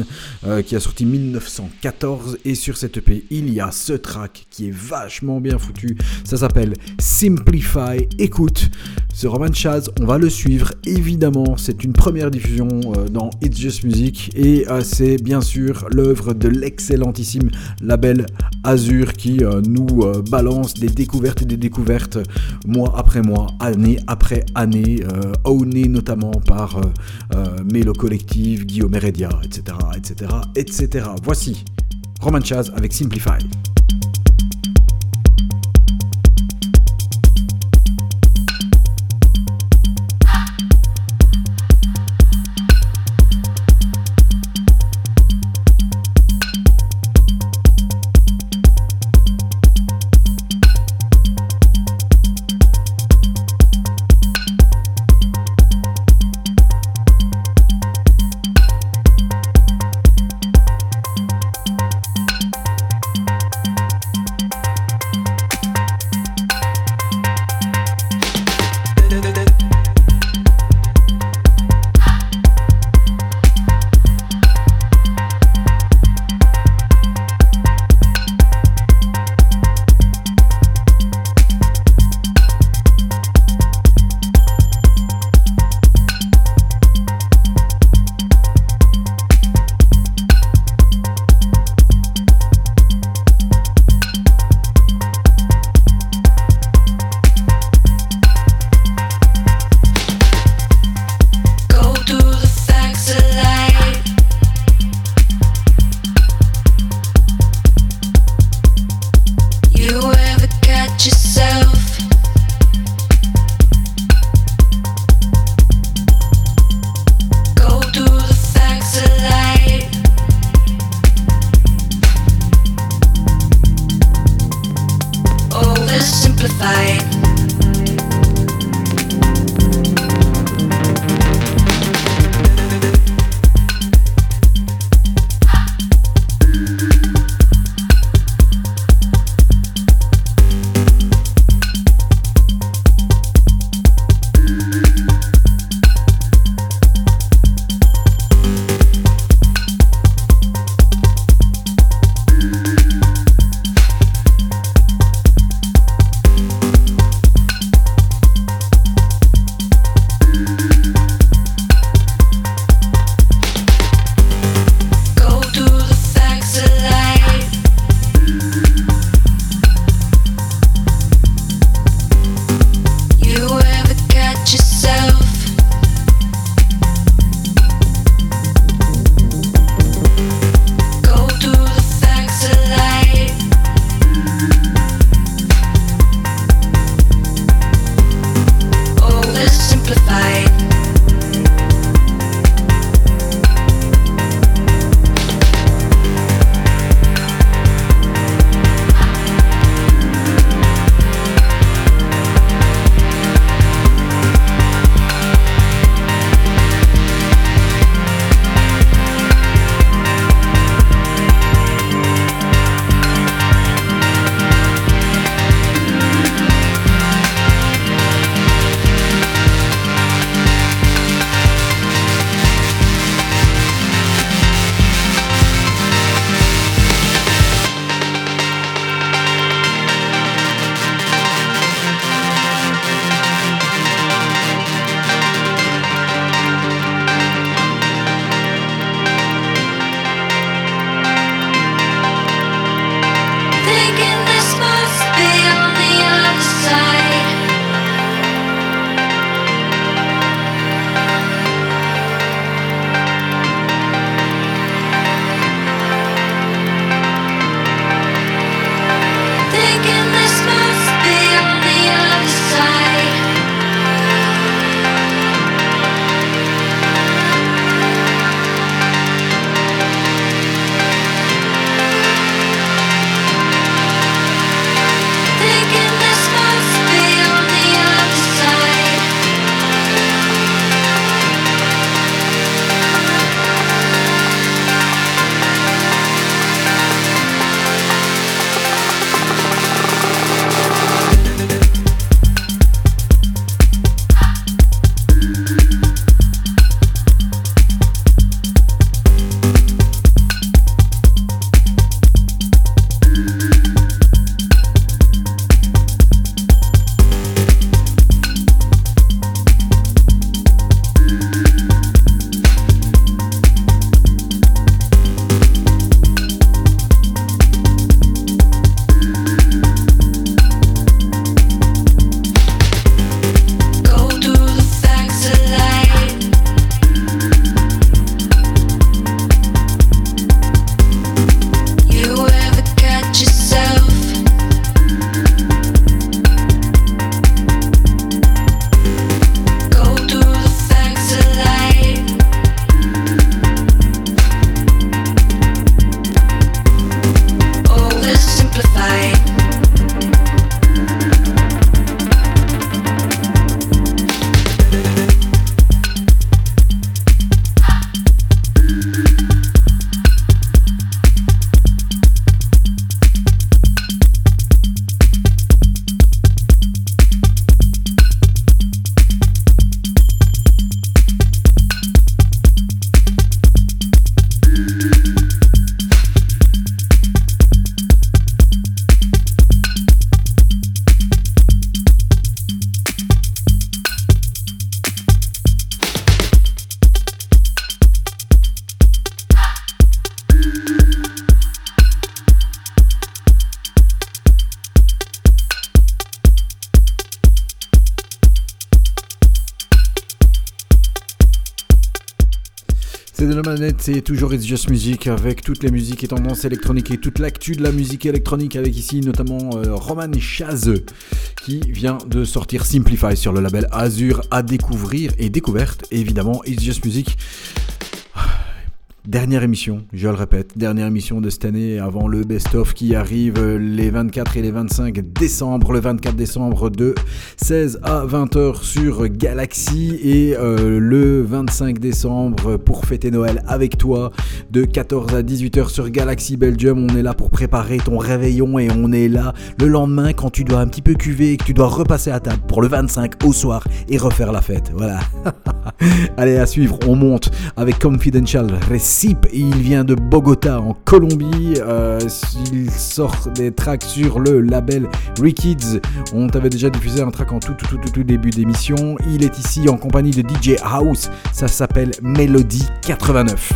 qui a sorti 1914. Et sur cet EP, il y a ce track qui est vachement bien foutu. Ça s'appelle Simplify. Écoute ce Roman Chaz, on va le suivre évidemment. C'est une première diffusion euh, dans It's Just Music et euh, c'est bien sûr l'œuvre de l'excellentissime label Azur qui euh, nous balance des découvertes et des découvertes mois après mois, année après année, owné notamment par Melo Collective, Guillaume Heredia, etc., etc., etc. Voici Roman Chaz avec Simplify. C'est toujours It's Just Music avec toutes les musiques et tendances électroniques et toute l'actu de la musique électronique avec ici notamment euh, Roman Chaz qui vient de sortir Simplify sur le label Azure à découvrir et découverte évidemment It's Just Music Dernière émission, je le répète, dernière émission de cette année avant le best-of qui arrive les 24 et les 25 décembre. Le 24 décembre de 16 à 20h sur Galaxy et euh, le 25 décembre pour fêter Noël avec toi de 14 à 18h sur Galaxy Belgium. On est là pour préparer ton réveillon et on est là le lendemain quand tu dois un petit peu cuver et que tu dois repasser à table pour le 25 au soir et refaire la fête. Voilà. Allez, à suivre, on monte avec Confidential Il vient de Bogota en Colombie. Euh, il sort des tracks sur le label Rikids. On t'avait déjà diffusé un track en tout, tout, tout, tout, tout début d'émission. Il est ici en compagnie de DJ House. Ça s'appelle Melody 89.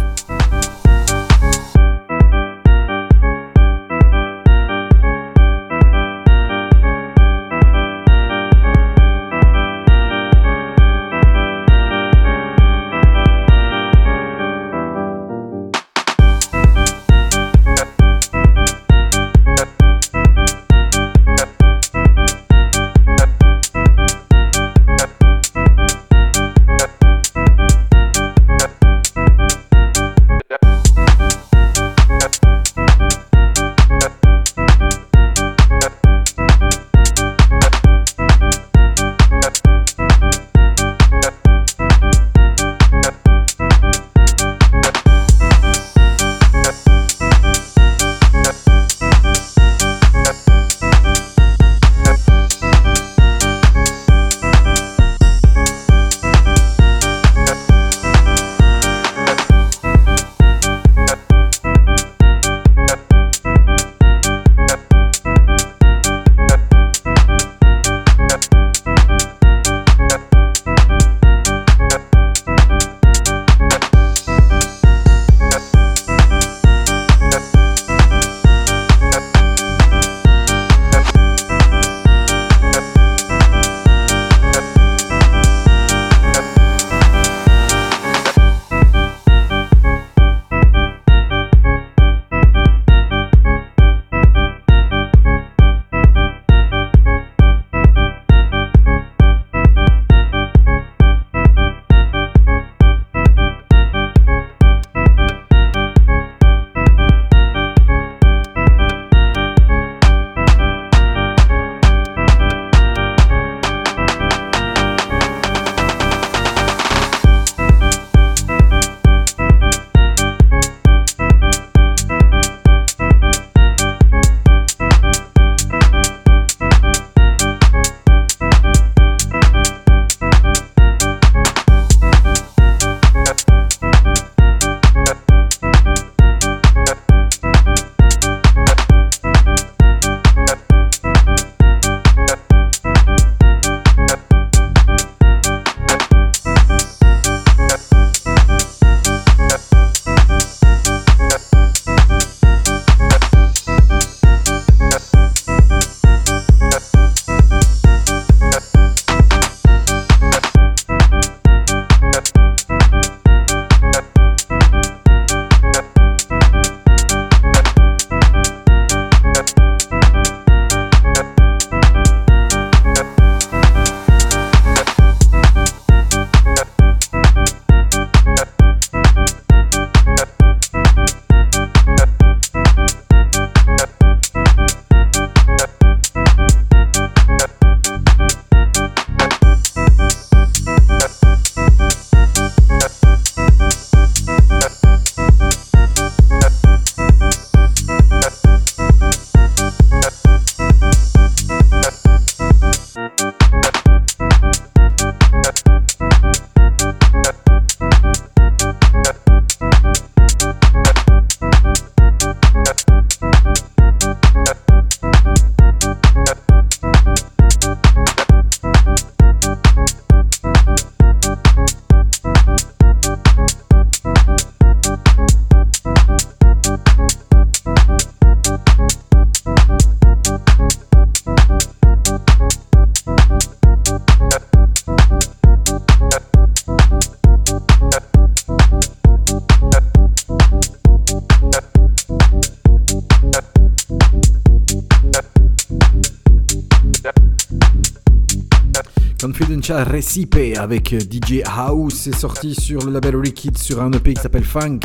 Confidential Recipe avec DJ House. C'est sorti sur le label Rickid sur un EP qui s'appelle Funk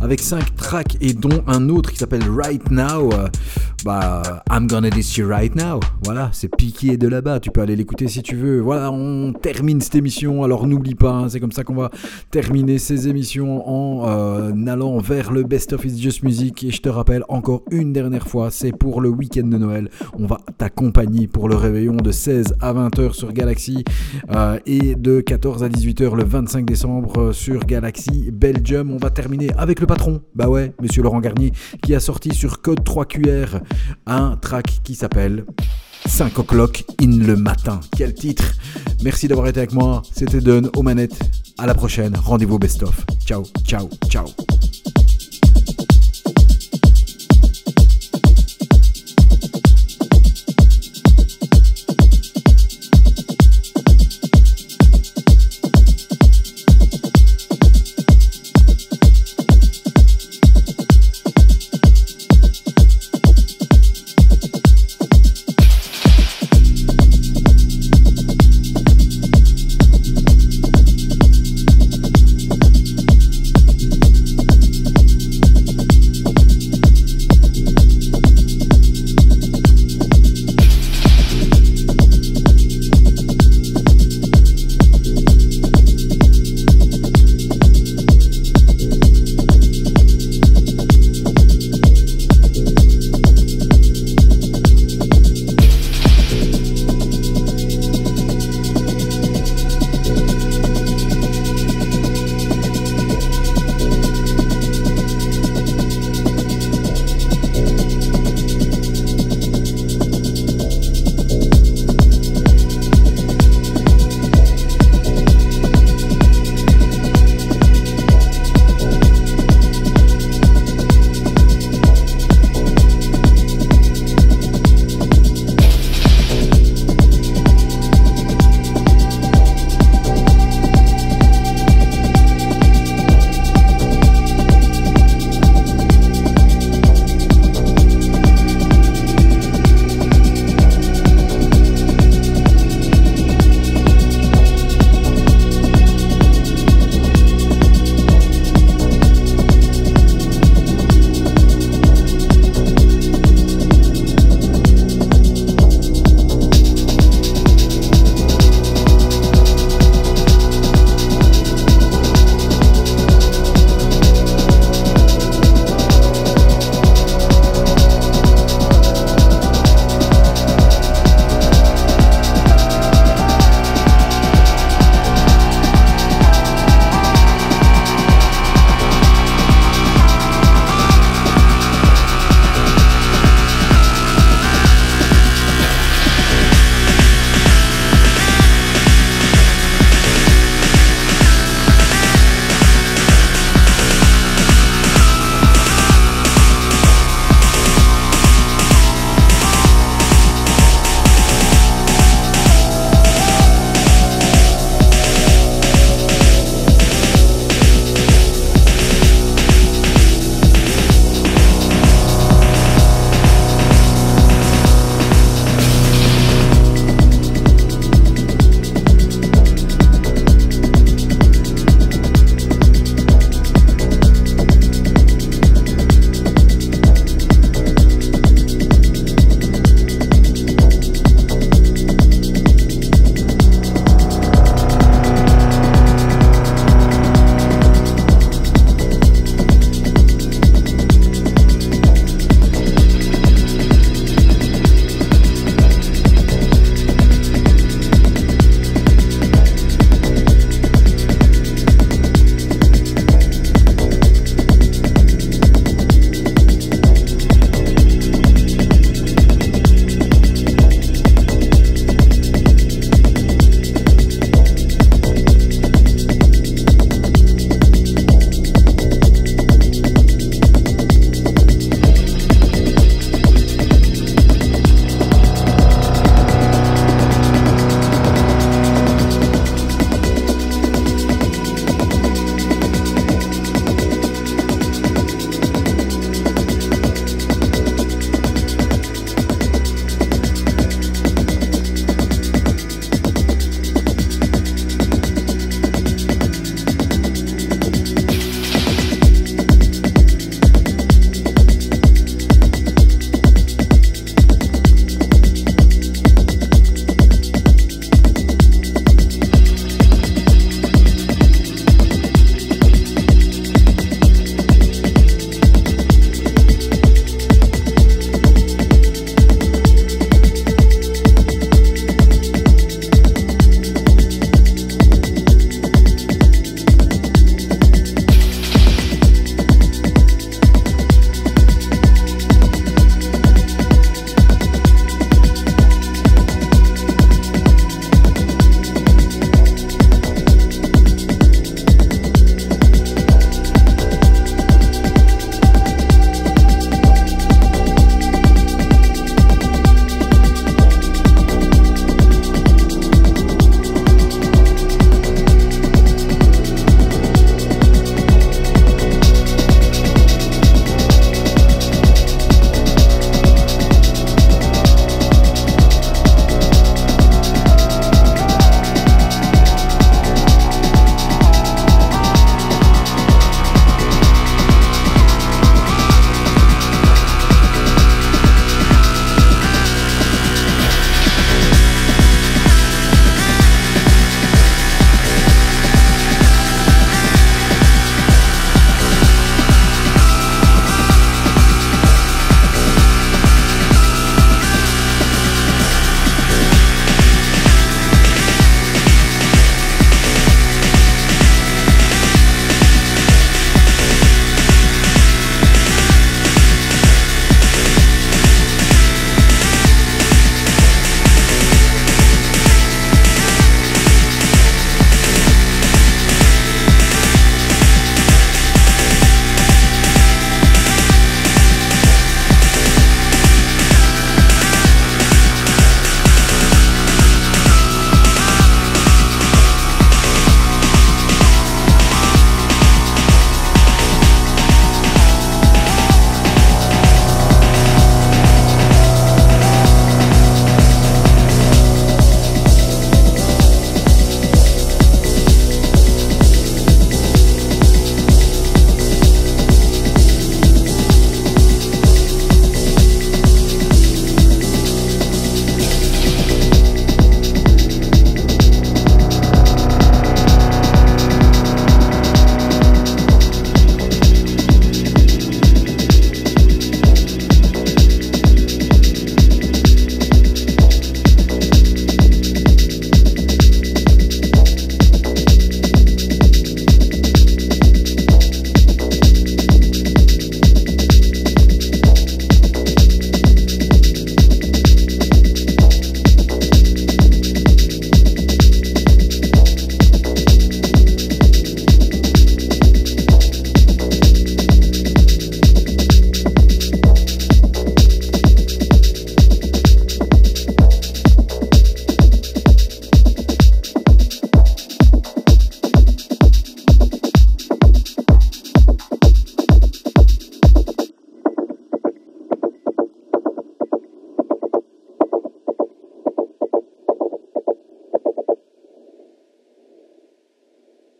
avec 5 tracks et dont un autre qui s'appelle Right Now. Bah, I'm gonna diss you right now. Voilà, c'est piqué de là-bas. Tu peux aller l'écouter si tu veux. Voilà, on termine cette émission. Alors n'oublie pas, hein, c'est comme ça qu'on va terminer ces émissions en euh, allant vers le Best of It's Just Music. Et je te rappelle encore une dernière fois, c'est pour le week-end de Noël. On va pour le réveillon de 16 à 20h sur Galaxy euh, et de 14 à 18h le 25 décembre euh, sur Galaxy Belgium. On va terminer avec le patron, bah ouais, monsieur Laurent Garnier, qui a sorti sur Code 3QR un track qui s'appelle 5 o'clock in le matin. Quel titre Merci d'avoir été avec moi. C'était Don aux manettes. À la prochaine. Rendez-vous best of. Ciao, ciao, ciao.